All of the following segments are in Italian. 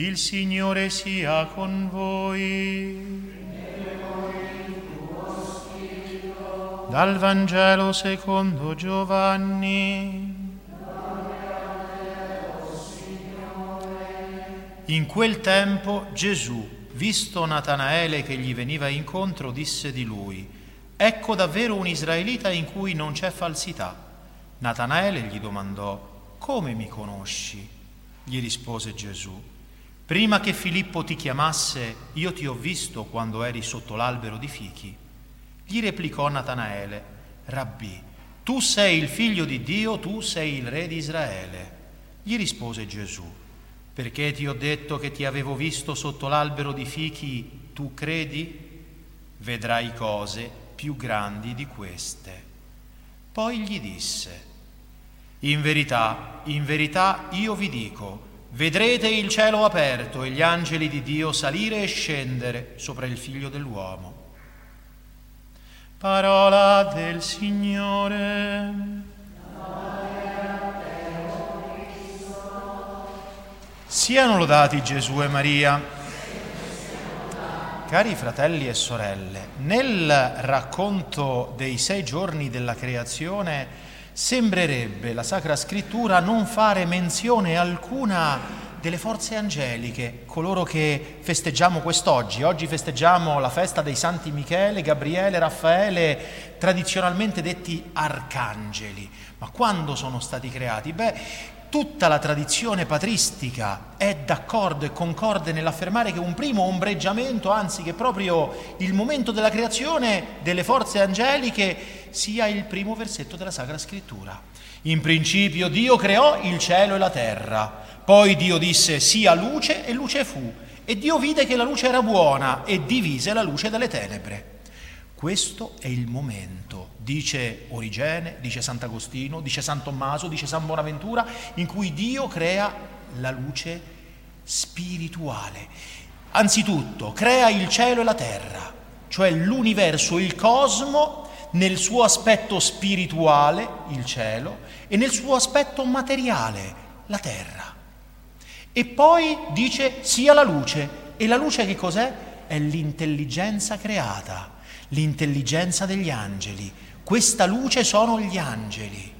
Il Signore sia con voi. Dal Vangelo secondo Giovanni. In quel tempo Gesù, visto Natanaele che gli veniva incontro, disse di lui, Ecco davvero un israelita in cui non c'è falsità. Natanaele gli domandò, Come mi conosci? Gli rispose Gesù, Prima che Filippo ti chiamasse, io ti ho visto quando eri sotto l'albero di fichi. Gli replicò Natanaele, Rabbì, tu sei il figlio di Dio, tu sei il re di Israele. Gli rispose Gesù, perché ti ho detto che ti avevo visto sotto l'albero di fichi, tu credi? Vedrai cose più grandi di queste. Poi gli disse, in verità, in verità io vi dico, Vedrete il cielo aperto e gli angeli di Dio salire e scendere sopra il figlio dell'uomo. Parola del Signore. Siano lodati Gesù e Maria. Cari fratelli e sorelle, nel racconto dei sei giorni della creazione sembrerebbe la Sacra Scrittura non fare menzione alcuna delle forze angeliche, coloro che festeggiamo quest'oggi. Oggi festeggiamo la festa dei Santi Michele, Gabriele, Raffaele, tradizionalmente detti arcangeli. Ma quando sono stati creati? Beh, tutta la tradizione patristica è d'accordo e concorde nell'affermare che un primo ombreggiamento, anzi che proprio il momento della creazione delle forze angeliche sia il primo versetto della Sacra Scrittura. In principio Dio creò il cielo e la terra, poi Dio disse sia luce e luce fu, e Dio vide che la luce era buona e divise la luce dalle tenebre. Questo è il momento, dice Origene, dice Sant'Agostino, dice San Tommaso, dice San Bonaventura, in cui Dio crea la luce spirituale. Anzitutto crea il cielo e la terra, cioè l'universo, il cosmo nel suo aspetto spirituale, il cielo, e nel suo aspetto materiale, la terra. E poi dice sia la luce. E la luce che cos'è? È l'intelligenza creata l'intelligenza degli angeli. Questa luce sono gli angeli,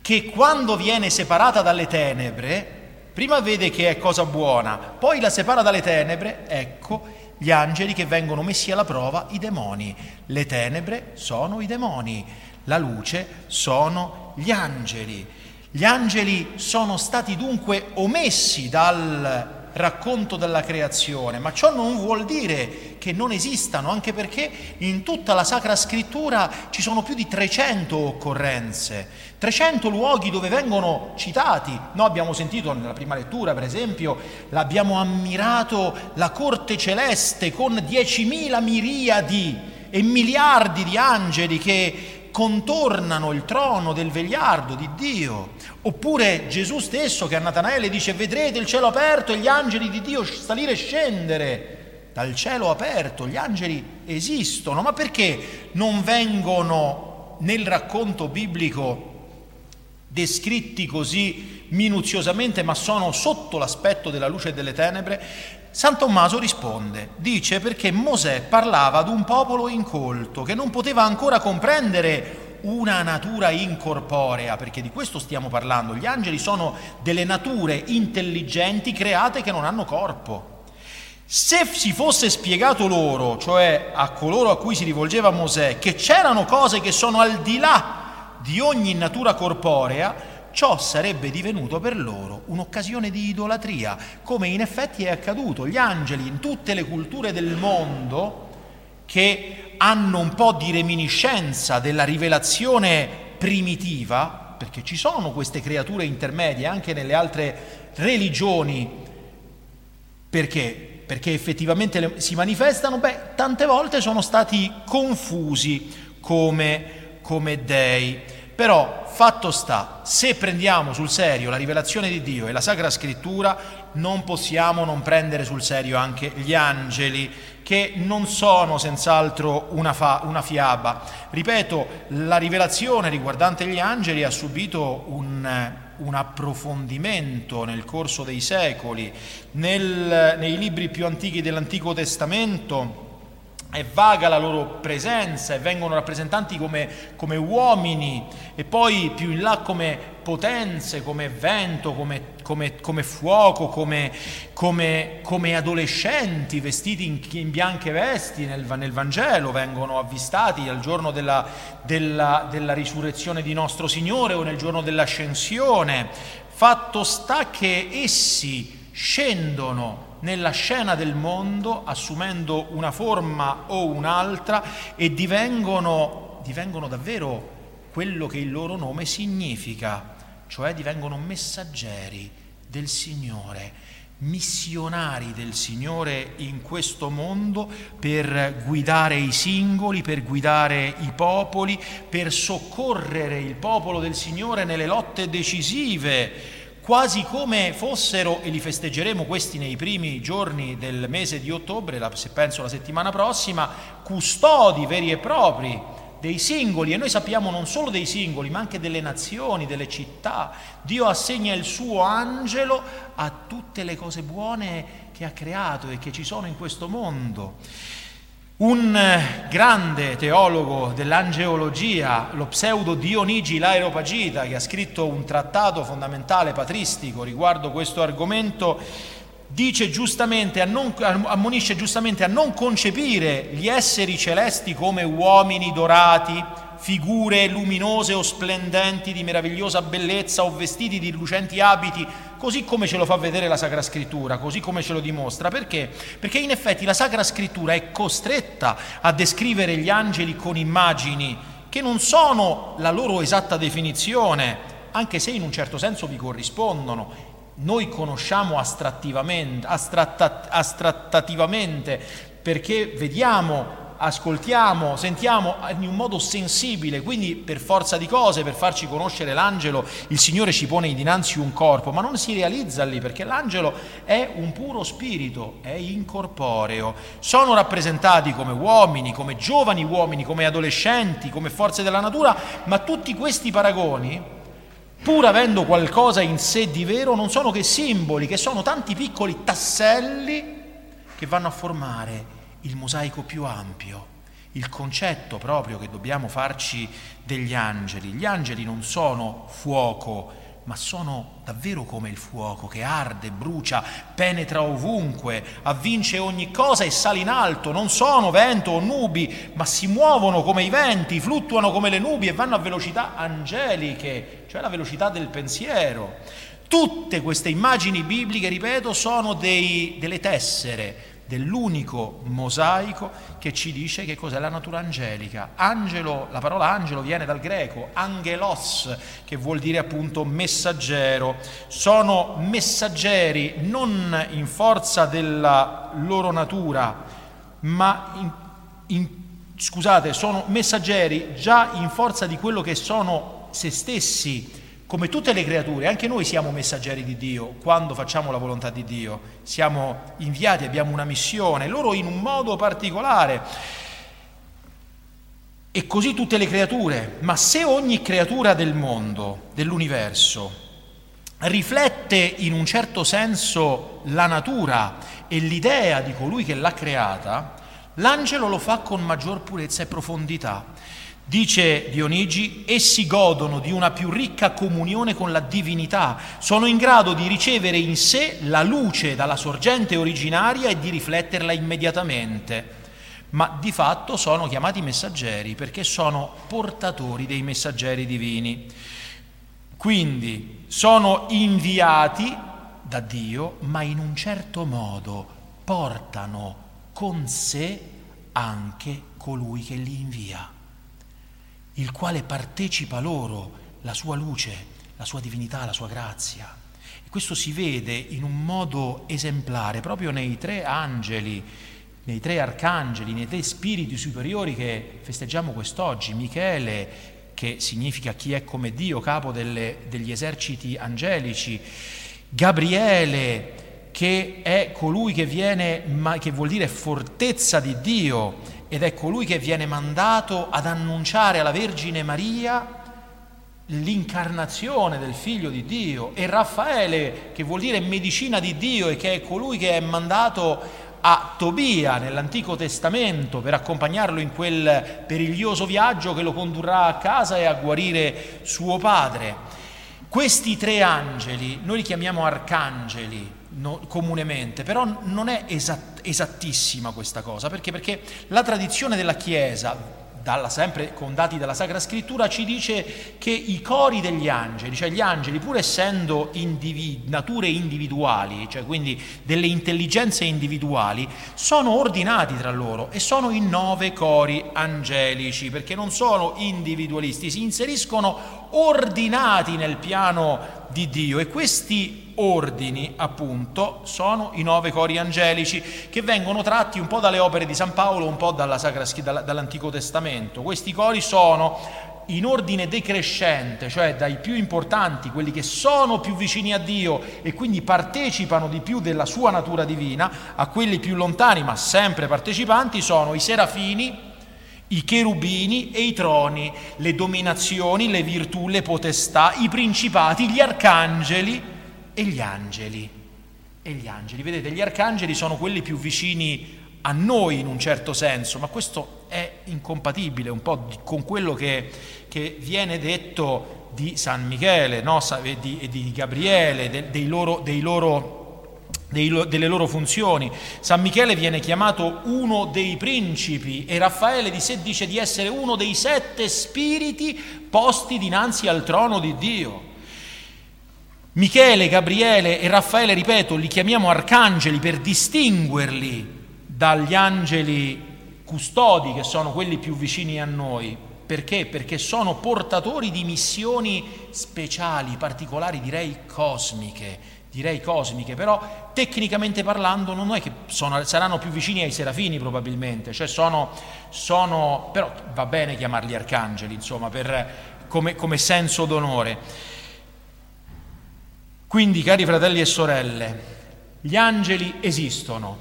che quando viene separata dalle tenebre, prima vede che è cosa buona, poi la separa dalle tenebre, ecco gli angeli che vengono messi alla prova, i demoni. Le tenebre sono i demoni, la luce sono gli angeli. Gli angeli sono stati dunque omessi dal racconto della creazione, ma ciò non vuol dire che non esistano, anche perché in tutta la Sacra Scrittura ci sono più di 300 occorrenze, 300 luoghi dove vengono citati. Noi abbiamo sentito nella prima lettura, per esempio, l'abbiamo ammirato la corte celeste con 10.000 miriadi e miliardi di angeli che contornano il trono del vegliardo di Dio. Oppure Gesù stesso che a Natanaele dice vedrete il cielo aperto e gli angeli di Dio salire e scendere dal cielo aperto. Gli angeli esistono, ma perché non vengono nel racconto biblico descritti così minuziosamente, ma sono sotto l'aspetto della luce e delle tenebre? San Tommaso risponde, dice perché Mosè parlava ad un popolo incolto che non poteva ancora comprendere una natura incorporea, perché di questo stiamo parlando. Gli angeli sono delle nature intelligenti create che non hanno corpo. Se si fosse spiegato loro, cioè a coloro a cui si rivolgeva Mosè, che c'erano cose che sono al di là di ogni natura corporea, ciò sarebbe divenuto per loro un'occasione di idolatria, come in effetti è accaduto. Gli angeli in tutte le culture del mondo che hanno un po' di reminiscenza della rivelazione primitiva, perché ci sono queste creature intermedie anche nelle altre religioni, perché? Perché effettivamente si manifestano, beh, tante volte sono stati confusi come, come dei. Però fatto sta, se prendiamo sul serio la rivelazione di Dio e la Sacra Scrittura, non possiamo non prendere sul serio anche gli angeli, che non sono senz'altro una, fa, una fiaba. Ripeto, la rivelazione riguardante gli angeli ha subito un un approfondimento nel corso dei secoli. Nel, nei libri più antichi dell'Antico Testamento è vaga la loro presenza e vengono rappresentati come, come, uomini e poi più in là come potenze, come vento, come, come, come fuoco, come, adolescenti vestiti in, in bianche vesti nel, nel, Vangelo, vengono avvistati al giorno della, della, della risurrezione di nostro Signore o nel giorno dell'ascensione. Fatto sta che essi scendono nella scena del mondo assumendo una forma o un'altra e divengono, divengono davvero quello che il loro nome significa, cioè divengono messaggeri del Signore, missionari del Signore in questo mondo per guidare i singoli, per guidare i popoli, per soccorrere il popolo del Signore nelle lotte decisive quasi come fossero, e li festeggeremo questi nei primi giorni del mese di ottobre, se penso la settimana prossima, custodi veri e propri dei singoli, e noi sappiamo non solo dei singoli, ma anche delle nazioni, delle città. Dio assegna il suo angelo a tutte le cose buone che ha creato e che ci sono in questo mondo. Un grande teologo dell'angeologia, lo pseudo Dionigi Laeropagita, che ha scritto un trattato fondamentale patristico riguardo questo argomento, giustamente, non, ammonisce giustamente a non concepire gli esseri celesti come uomini dorati, figure luminose o splendenti di meravigliosa bellezza o vestiti di lucenti abiti, così come ce lo fa vedere la Sacra Scrittura, così come ce lo dimostra. Perché? Perché in effetti la Sacra Scrittura è costretta a descrivere gli angeli con immagini che non sono la loro esatta definizione, anche se in un certo senso vi corrispondono. Noi conosciamo astrattivamente, astrattativamente perché vediamo ascoltiamo, sentiamo in un modo sensibile, quindi per forza di cose, per farci conoscere l'angelo, il Signore ci pone dinanzi un corpo, ma non si realizza lì perché l'angelo è un puro spirito, è incorporeo. Sono rappresentati come uomini, come giovani uomini, come adolescenti, come forze della natura, ma tutti questi paragoni, pur avendo qualcosa in sé di vero, non sono che simboli, che sono tanti piccoli tasselli che vanno a formare il mosaico più ampio, il concetto proprio che dobbiamo farci degli angeli. Gli angeli non sono fuoco, ma sono davvero come il fuoco che arde, brucia, penetra ovunque, avvince ogni cosa e sale in alto. Non sono vento o nubi, ma si muovono come i venti, fluttuano come le nubi e vanno a velocità angeliche, cioè la velocità del pensiero. Tutte queste immagini bibliche, ripeto, sono dei, delle tessere dell'unico mosaico che ci dice che cos'è la natura angelica. Angelo, la parola angelo viene dal greco, angelos, che vuol dire appunto messaggero. Sono messaggeri non in forza della loro natura, ma in, in, scusate, sono messaggeri già in forza di quello che sono se stessi come tutte le creature, anche noi siamo messaggeri di Dio quando facciamo la volontà di Dio, siamo inviati, abbiamo una missione, loro in un modo particolare. E così tutte le creature, ma se ogni creatura del mondo, dell'universo, riflette in un certo senso la natura e l'idea di colui che l'ha creata, l'angelo lo fa con maggior purezza e profondità. Dice Dionigi, essi godono di una più ricca comunione con la divinità, sono in grado di ricevere in sé la luce dalla sorgente originaria e di rifletterla immediatamente, ma di fatto sono chiamati messaggeri perché sono portatori dei messaggeri divini. Quindi sono inviati da Dio, ma in un certo modo portano con sé anche colui che li invia il quale partecipa loro la sua luce, la sua divinità, la sua grazia. E questo si vede in un modo esemplare proprio nei tre angeli, nei tre arcangeli, nei tre spiriti superiori che festeggiamo quest'oggi. Michele, che significa chi è come Dio, capo delle, degli eserciti angelici, Gabriele, che è colui che viene, che vuol dire fortezza di Dio, ed è colui che viene mandato ad annunciare alla Vergine Maria l'incarnazione del figlio di Dio e Raffaele che vuol dire medicina di Dio e che è colui che è mandato a Tobia nell'Antico Testamento per accompagnarlo in quel periglioso viaggio che lo condurrà a casa e a guarire suo padre. Questi tre angeli, noi li chiamiamo arcangeli no, comunemente, però non è esatt- esattissima questa cosa, perché? Perché la tradizione della Chiesa dalla, sempre con dati della Sacra Scrittura, ci dice che i cori degli angeli, cioè gli angeli, pur essendo individu- nature individuali, cioè quindi delle intelligenze individuali, sono ordinati tra loro e sono in nove cori angelici, perché non sono individualisti, si inseriscono ordinati nel piano di Dio e questi ordini appunto sono i nove cori angelici che vengono tratti un po' dalle opere di San Paolo, un po' Sacra, dall'Antico Testamento. Questi cori sono in ordine decrescente, cioè dai più importanti, quelli che sono più vicini a Dio e quindi partecipano di più della sua natura divina, a quelli più lontani ma sempre partecipanti sono i serafini, i cherubini e i troni, le dominazioni, le virtù, le potestà, i principati, gli arcangeli e gli angeli. E gli angeli, vedete, gli arcangeli sono quelli più vicini a noi in un certo senso, ma questo è incompatibile un po' con quello che, che viene detto di San Michele no? e, di, di Gabriele, de, dei loro, dei loro delle loro funzioni. San Michele viene chiamato uno dei principi e Raffaele di sé dice di essere uno dei sette spiriti posti dinanzi al trono di Dio. Michele, Gabriele e Raffaele, ripeto, li chiamiamo arcangeli per distinguerli dagli angeli custodi che sono quelli più vicini a noi. Perché? Perché sono portatori di missioni speciali, particolari, direi cosmiche, direi cosmiche, però tecnicamente parlando non è che sono, saranno più vicini ai serafini probabilmente, cioè sono, sono però va bene chiamarli arcangeli, insomma, per, come, come senso d'onore. Quindi, cari fratelli e sorelle, gli angeli esistono,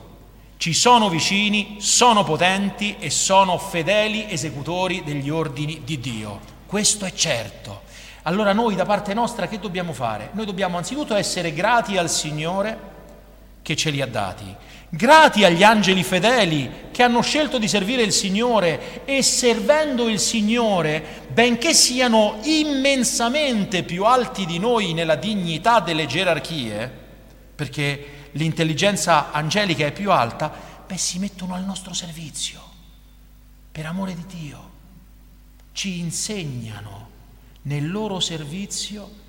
ci sono vicini, sono potenti e sono fedeli esecutori degli ordini di Dio. Questo è certo. Allora noi da parte nostra che dobbiamo fare? Noi dobbiamo anzitutto essere grati al Signore che ce li ha dati, grati agli angeli fedeli che hanno scelto di servire il Signore e servendo il Signore, benché siano immensamente più alti di noi nella dignità delle gerarchie, perché l'intelligenza angelica è più alta, beh si mettono al nostro servizio, per amore di Dio, ci insegnano nel loro servizio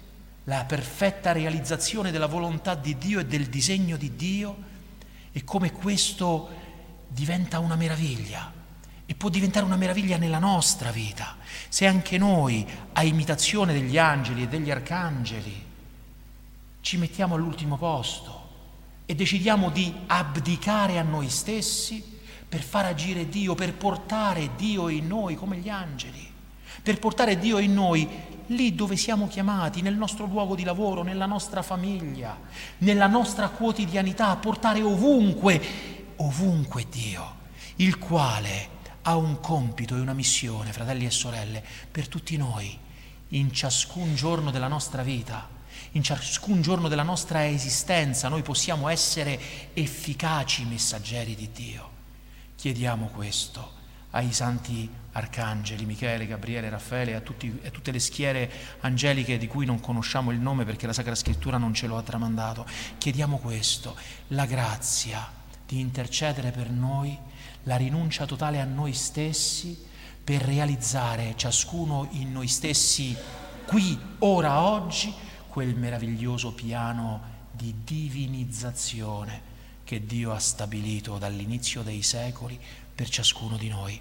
la perfetta realizzazione della volontà di Dio e del disegno di Dio e come questo diventa una meraviglia. E può diventare una meraviglia nella nostra vita, se anche noi, a imitazione degli angeli e degli arcangeli, ci mettiamo all'ultimo posto e decidiamo di abdicare a noi stessi per far agire Dio, per portare Dio in noi come gli angeli per portare Dio in noi lì dove siamo chiamati, nel nostro luogo di lavoro, nella nostra famiglia, nella nostra quotidianità, portare ovunque, ovunque Dio, il quale ha un compito e una missione, fratelli e sorelle, per tutti noi, in ciascun giorno della nostra vita, in ciascun giorno della nostra esistenza, noi possiamo essere efficaci messaggeri di Dio. Chiediamo questo ai santi arcangeli, Michele, Gabriele, Raffaele, a, tutti, a, tutte le schiere angeliche di cui non conosciamo il nome perché la Sacra Scrittura non ce lo ha tramandato. Chiediamo questo, la grazia di intercedere per noi, la rinuncia totale a noi stessi per realizzare ciascuno in noi stessi qui, ora, oggi, quel meraviglioso piano di divinizzazione che Dio ha stabilito dall'inizio dei secoli per ciascuno di noi.